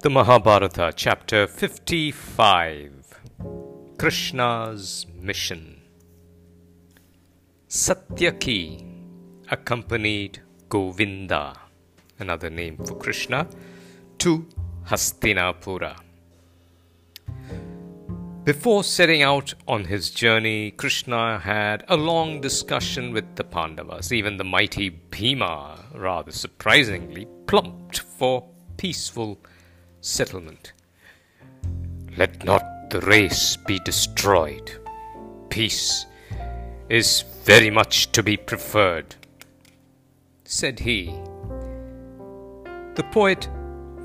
The Mahabharata, chapter 55 Krishna's Mission. Satyaki accompanied Govinda, another name for Krishna, to Hastinapura. Before setting out on his journey, Krishna had a long discussion with the Pandavas. Even the mighty Bhima, rather surprisingly, plumped for peaceful settlement. Let not the race be destroyed. Peace is very much to be preferred, said he. The poet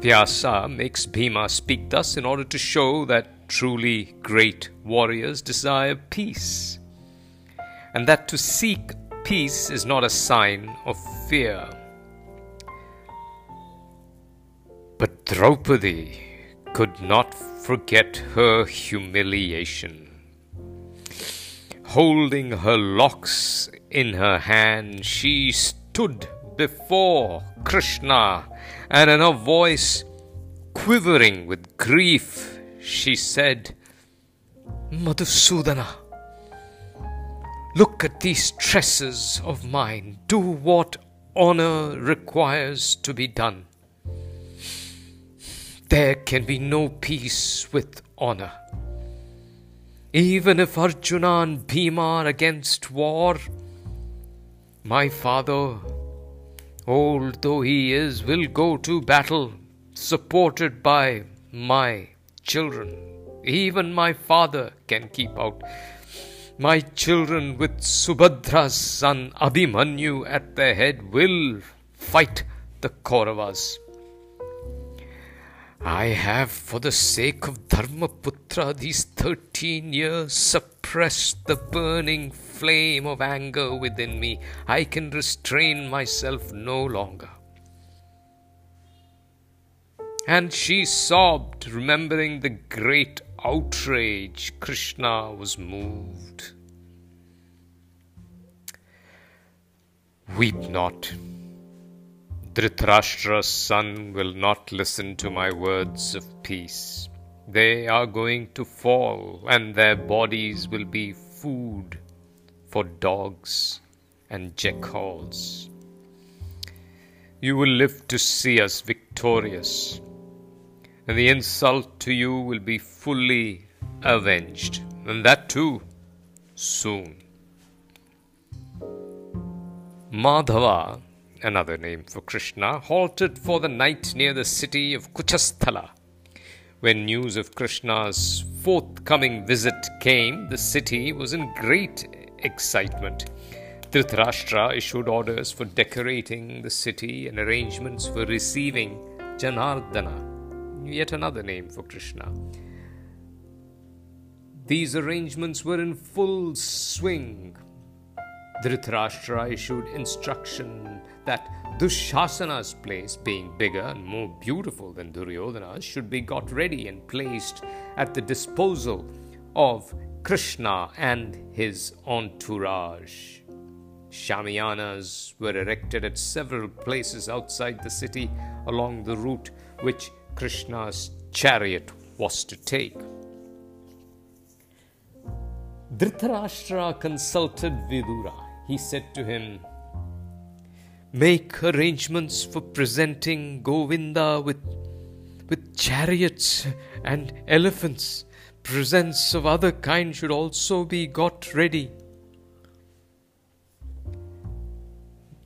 Vyasa makes Bhima speak thus in order to show that truly great warriors desire peace, and that to seek peace is not a sign of fear. But Draupadi could not forget her humiliation. Holding her locks in her hand, she stood before Krishna, and in a voice quivering with grief, she said, Madhusudana, look at these tresses of mine. Do what honor requires to be done. There can be no peace with honor. Even if Arjuna and Bhima are against war, my father, old though he is, will go to battle supported by my children. Even my father can keep out. My children, with Subhadra's son Abhimanyu at their head, will fight the Kauravas. I have, for the sake of Dharmaputra, these thirteen years suppressed the burning flame of anger within me. I can restrain myself no longer. And she sobbed, remembering the great outrage. Krishna was moved. Weep not. Dhritarashtra's son will not listen to my words of peace. They are going to fall, and their bodies will be food for dogs and jackals. You will live to see us victorious, and the insult to you will be fully avenged, and that too soon. Madhava another name for Krishna, halted for the night near the city of Kuchasthala. When news of Krishna's forthcoming visit came, the city was in great excitement. Dhritarashtra issued orders for decorating the city and arrangements for receiving Janardana, yet another name for Krishna. These arrangements were in full swing. Dhritarashtra issued instruction that Dushasana's place, being bigger and more beautiful than Duryodhana's, should be got ready and placed at the disposal of Krishna and his entourage. Shamiyanas were erected at several places outside the city along the route which Krishna's chariot was to take. Dhritarashtra consulted Vidura. He said to him, make arrangements for presenting Govinda with, with chariots and elephants. Presents of other kind should also be got ready.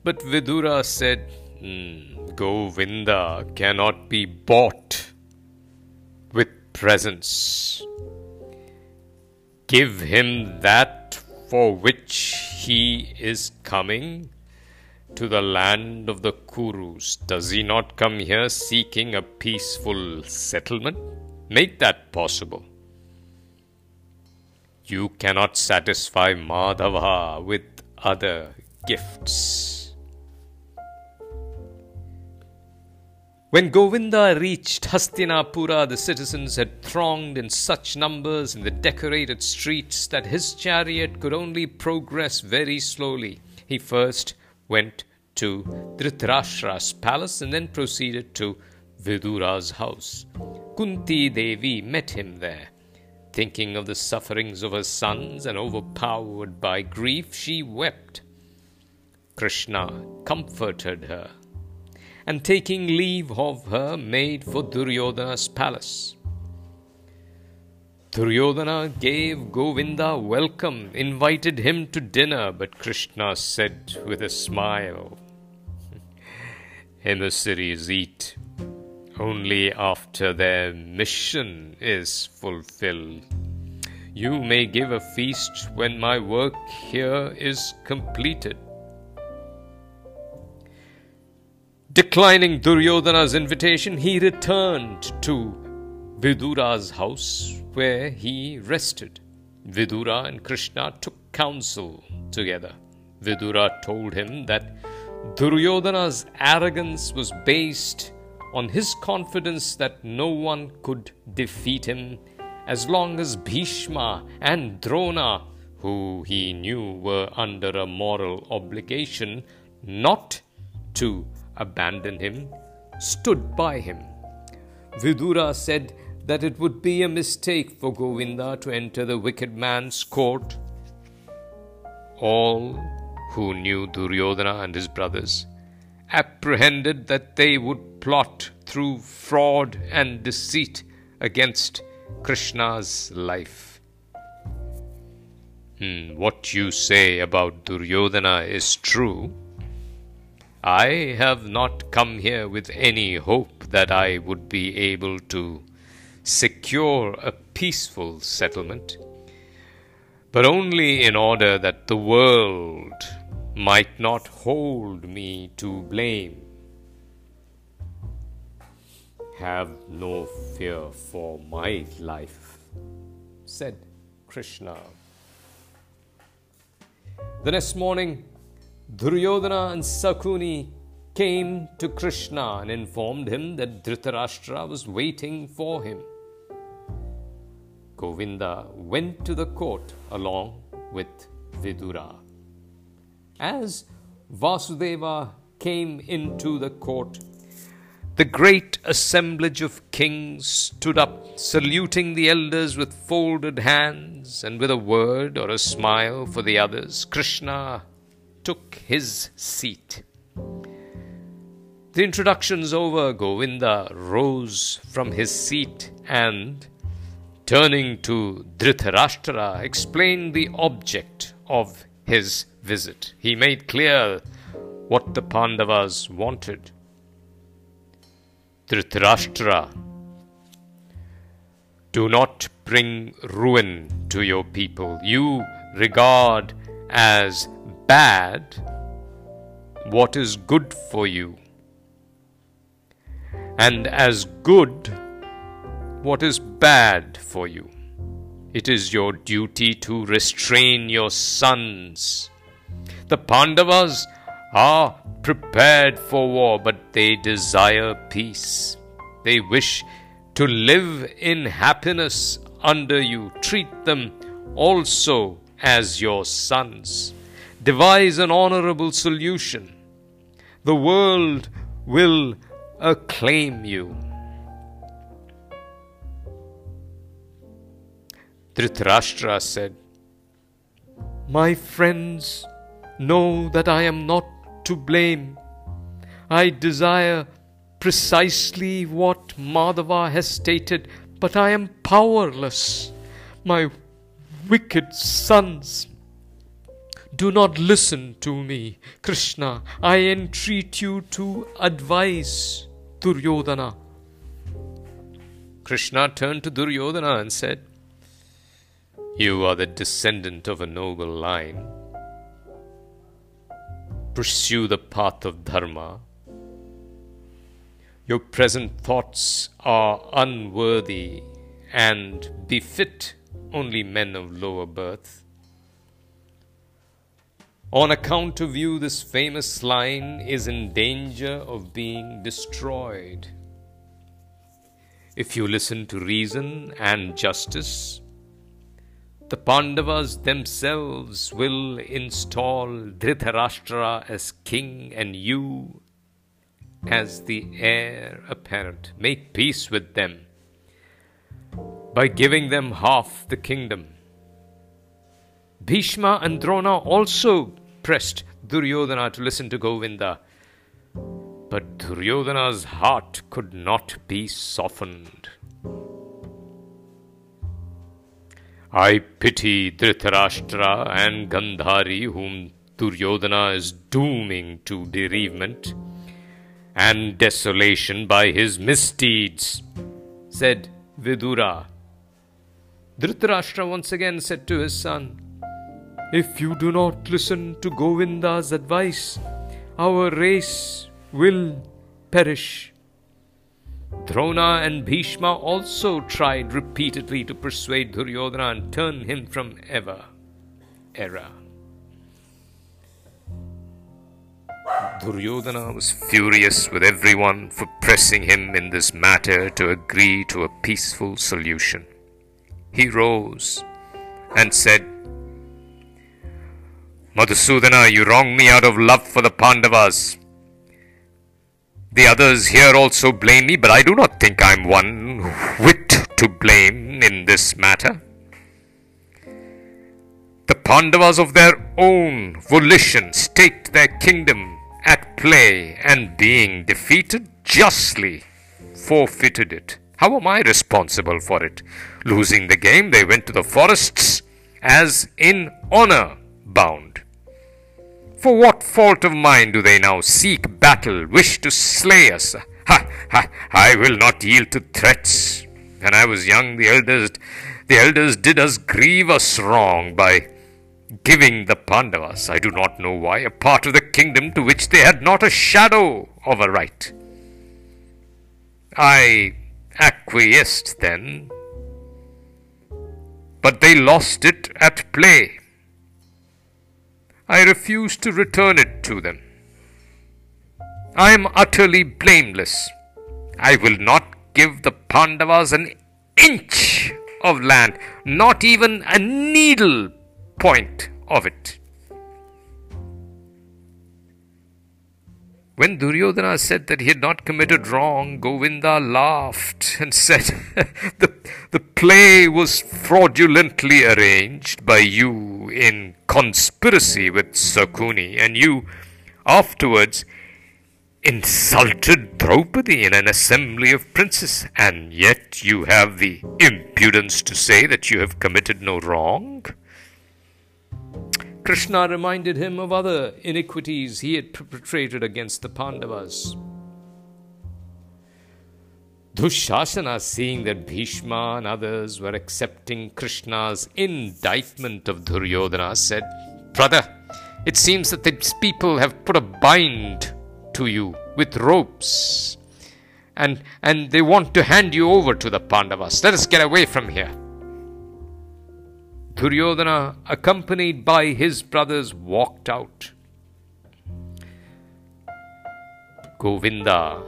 But Vidura said, mm, Govinda cannot be bought with presents. Give him that for which he is coming to the land of the Kurus. Does he not come here seeking a peaceful settlement? Make that possible. You cannot satisfy Madhava with other gifts. When Govinda reached Hastinapura, the citizens had thronged in such numbers in the decorated streets that his chariot could only progress very slowly. He first went to Dhritarashtra's palace and then proceeded to Vidura's house. Kunti Devi met him there. Thinking of the sufferings of her sons and overpowered by grief, she wept. Krishna comforted her and taking leave of her made for Duryodhana's palace. Duryodhana gave Govinda welcome, invited him to dinner, but Krishna said with a smile, Emissaries eat only after their mission is fulfilled. You may give a feast when my work here is completed. Declining Duryodhana's invitation, he returned to Vidura's house where he rested. Vidura and Krishna took counsel together. Vidura told him that Duryodhana's arrogance was based on his confidence that no one could defeat him as long as Bhishma and Drona, who he knew were under a moral obligation not to abandon him, stood by him. Vidura said that it would be a mistake for Govinda to enter the wicked man's court. All who knew Duryodhana and his brothers apprehended that they would plot through fraud and deceit against Krishna's life. Hmm, what you say about Duryodhana is true. I have not come here with any hope that I would be able to secure a peaceful settlement, but only in order that the world might not hold me to blame. Have no fear for my life, said Krishna. The next morning, Duryodhana and Sakuni came to Krishna and informed him that Dhritarashtra was waiting for him. Govinda went to the court along with Vidura. As Vasudeva came into the court, the great assemblage of kings stood up, saluting the elders with folded hands and with a word or a smile for the others. Krishna took his seat. The introductions over, Govinda rose from his seat and, turning to Dhritarashtra, explained the object of his visit. He made clear what the Pandavas wanted. Dhritarashtra, do not bring ruin to your people. You regard as bad what is good for you, and as good what is bad for you. It is your duty to restrain your sons. The Pandavas are prepared for war, but they desire peace. They wish to live in happiness under you. Treat them also as your sons devise an honorable solution. The world will acclaim you. Dhritarashtra said, My friends know that I am not to blame. I desire precisely what Madhava has stated, but I am powerless. My wicked sons do not listen to me, Krishna. I entreat you to advise Duryodhana. Krishna turned to Duryodhana and said, You are the descendant of a noble line. Pursue the path of Dharma. Your present thoughts are unworthy and befit only men of lower birth. On account of you, this famous line is in danger of being destroyed. If you listen to reason and justice, the Pandavas themselves will install Dhritarashtra as king and you as the heir apparent. Make peace with them by giving them half the kingdom. Bhishma and Drona also pressed Duryodhana to listen to Govinda. But Duryodhana's heart could not be softened. I pity Dhritarashtra and Gandhari, whom Duryodhana is dooming to bereavement and desolation by his misdeeds, said Vidura. Dhritarashtra once again said to his son, If you do not listen to Govinda's advice, our race will perish. Drona and Bhishma also tried repeatedly to persuade Duryodhana and turn him from ever error. Duryodhana was furious with everyone for pressing him in this matter to agree to a peaceful solution. He rose and said, Madhusudana, you wrong me out of love for the Pandavas. The others here also blame me, but I do not think I am one whit to blame in this matter. The Pandavas of their own volition staked their kingdom at play and being defeated justly forfeited it. How am I responsible for it? Losing the game, they went to the forests as in honor bound. For what fault of mine do they now seek battle, wish to slay us? Ha, ha, I will not yield to threats. When I was young, the elders, the elders did us grievous wrong by giving the Pandavas, I do not know why, a part of the kingdom to which they had not a shadow of a right. I acquiesced then, but they lost it at play. I refuse to return it to them. I am utterly blameless. I will not give the Pandavas an inch of land, not even a needle point of it. When Duryodhana said that he had not committed wrong, Govinda laughed and said, the, the play was fraudulently arranged by you in conspiracy with Sakuni, and you afterwards insulted Draupadi in an assembly of princes, and yet you have the impudence to say that you have committed no wrong? Krishna reminded him of other iniquities he had perpetrated against the Pandavas. Dushasana, seeing that Bhishma and others were accepting Krishna's indictment of Duryodhana, said, Brother, it seems that these people have put a bind to you with ropes and, and they want to hand you over to the Pandavas. Let us get away from here. Duryodhana, accompanied by his brothers, walked out. Govinda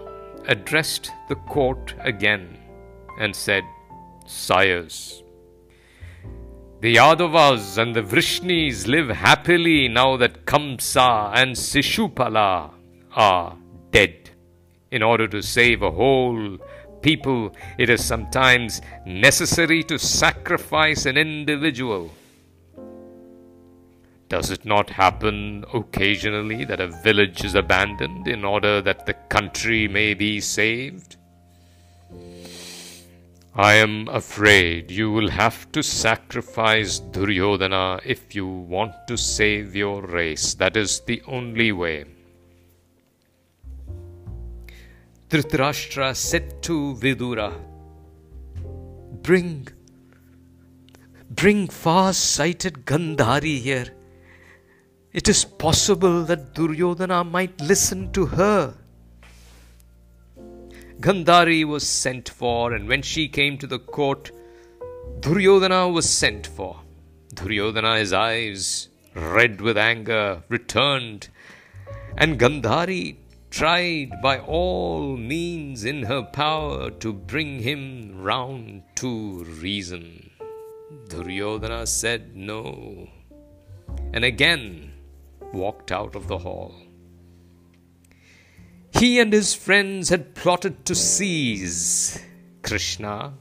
addressed the court again and said, Sires, the Yadavas and the Vrishnis live happily now that Kamsa and Sishupala are dead. In order to save a whole people, it is sometimes necessary to sacrifice an individual. Does it not happen occasionally that a village is abandoned in order that the country may be saved? I am afraid you will have to sacrifice Duryodhana if you want to save your race. That is the only way. Dhritarashtra said to Vidura, Bring, bring far-sighted Gandhari here. It is possible that Duryodhana might listen to her. Gandhari was sent for, and when she came to the court, Duryodhana was sent for. Duryodhana, his eyes red with anger, returned, and Gandhari tried by all means in her power to bring him round to reason. Duryodhana said no, and again walked out of the hall. He and his friends had plotted to seize Krishna.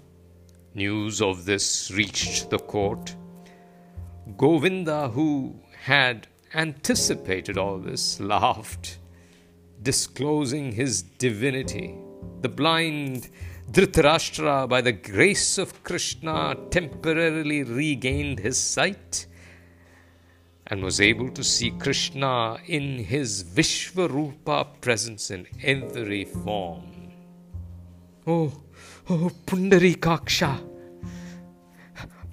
News of this reached the court. Govinda, who had anticipated all this, laughed, disclosing his divinity. The blind Dhritarashtra, by the grace of Krishna, temporarily regained his sight and was able to see Krishna in his Vishvarupa presence in every form. Oh, oh, Pundarikaksha!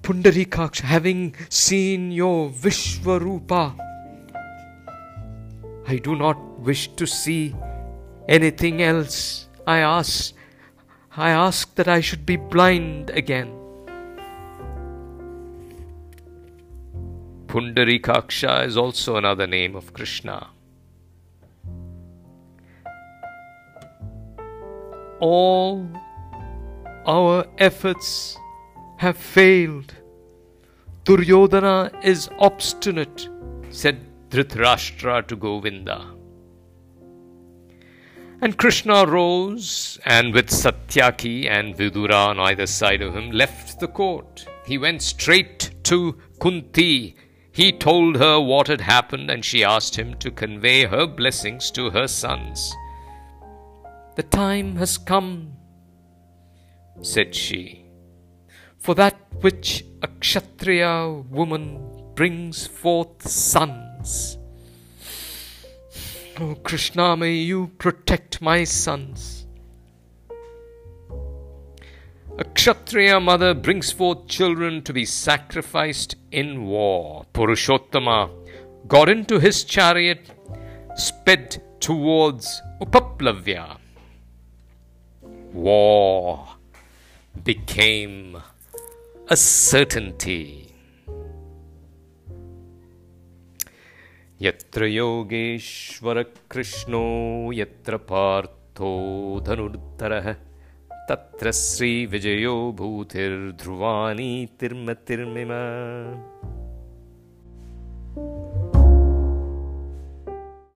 Pundarikaksha, having seen your Vishvarupa, I do not wish to see anything else. I ask, I ask that I should be blind again. Pundarikaksha is also another name of Krishna. All our efforts have failed. Duryodhana is obstinate, said Dhritarashtra to Govinda. And Krishna rose and with Satyaki and Vidura on either side of him left the court. He went straight to Kunti. He told her what had happened and she asked him to convey her blessings to her sons. The time has come, said she, for that which a Kshatriya woman brings forth sons. Oh Krishna, may you protect my sons. A Kshatriya mother brings forth children to be sacrificed in war. Purushottama got into his chariot, sped towards Upaplavya. War became a certainty. यत्र योगेश्वरकृष्णो यत्र पार्थो धनुर्धरः तत्र श्रीविजयो भूतिर्ध्रुवानी तिर्मतिर्मिम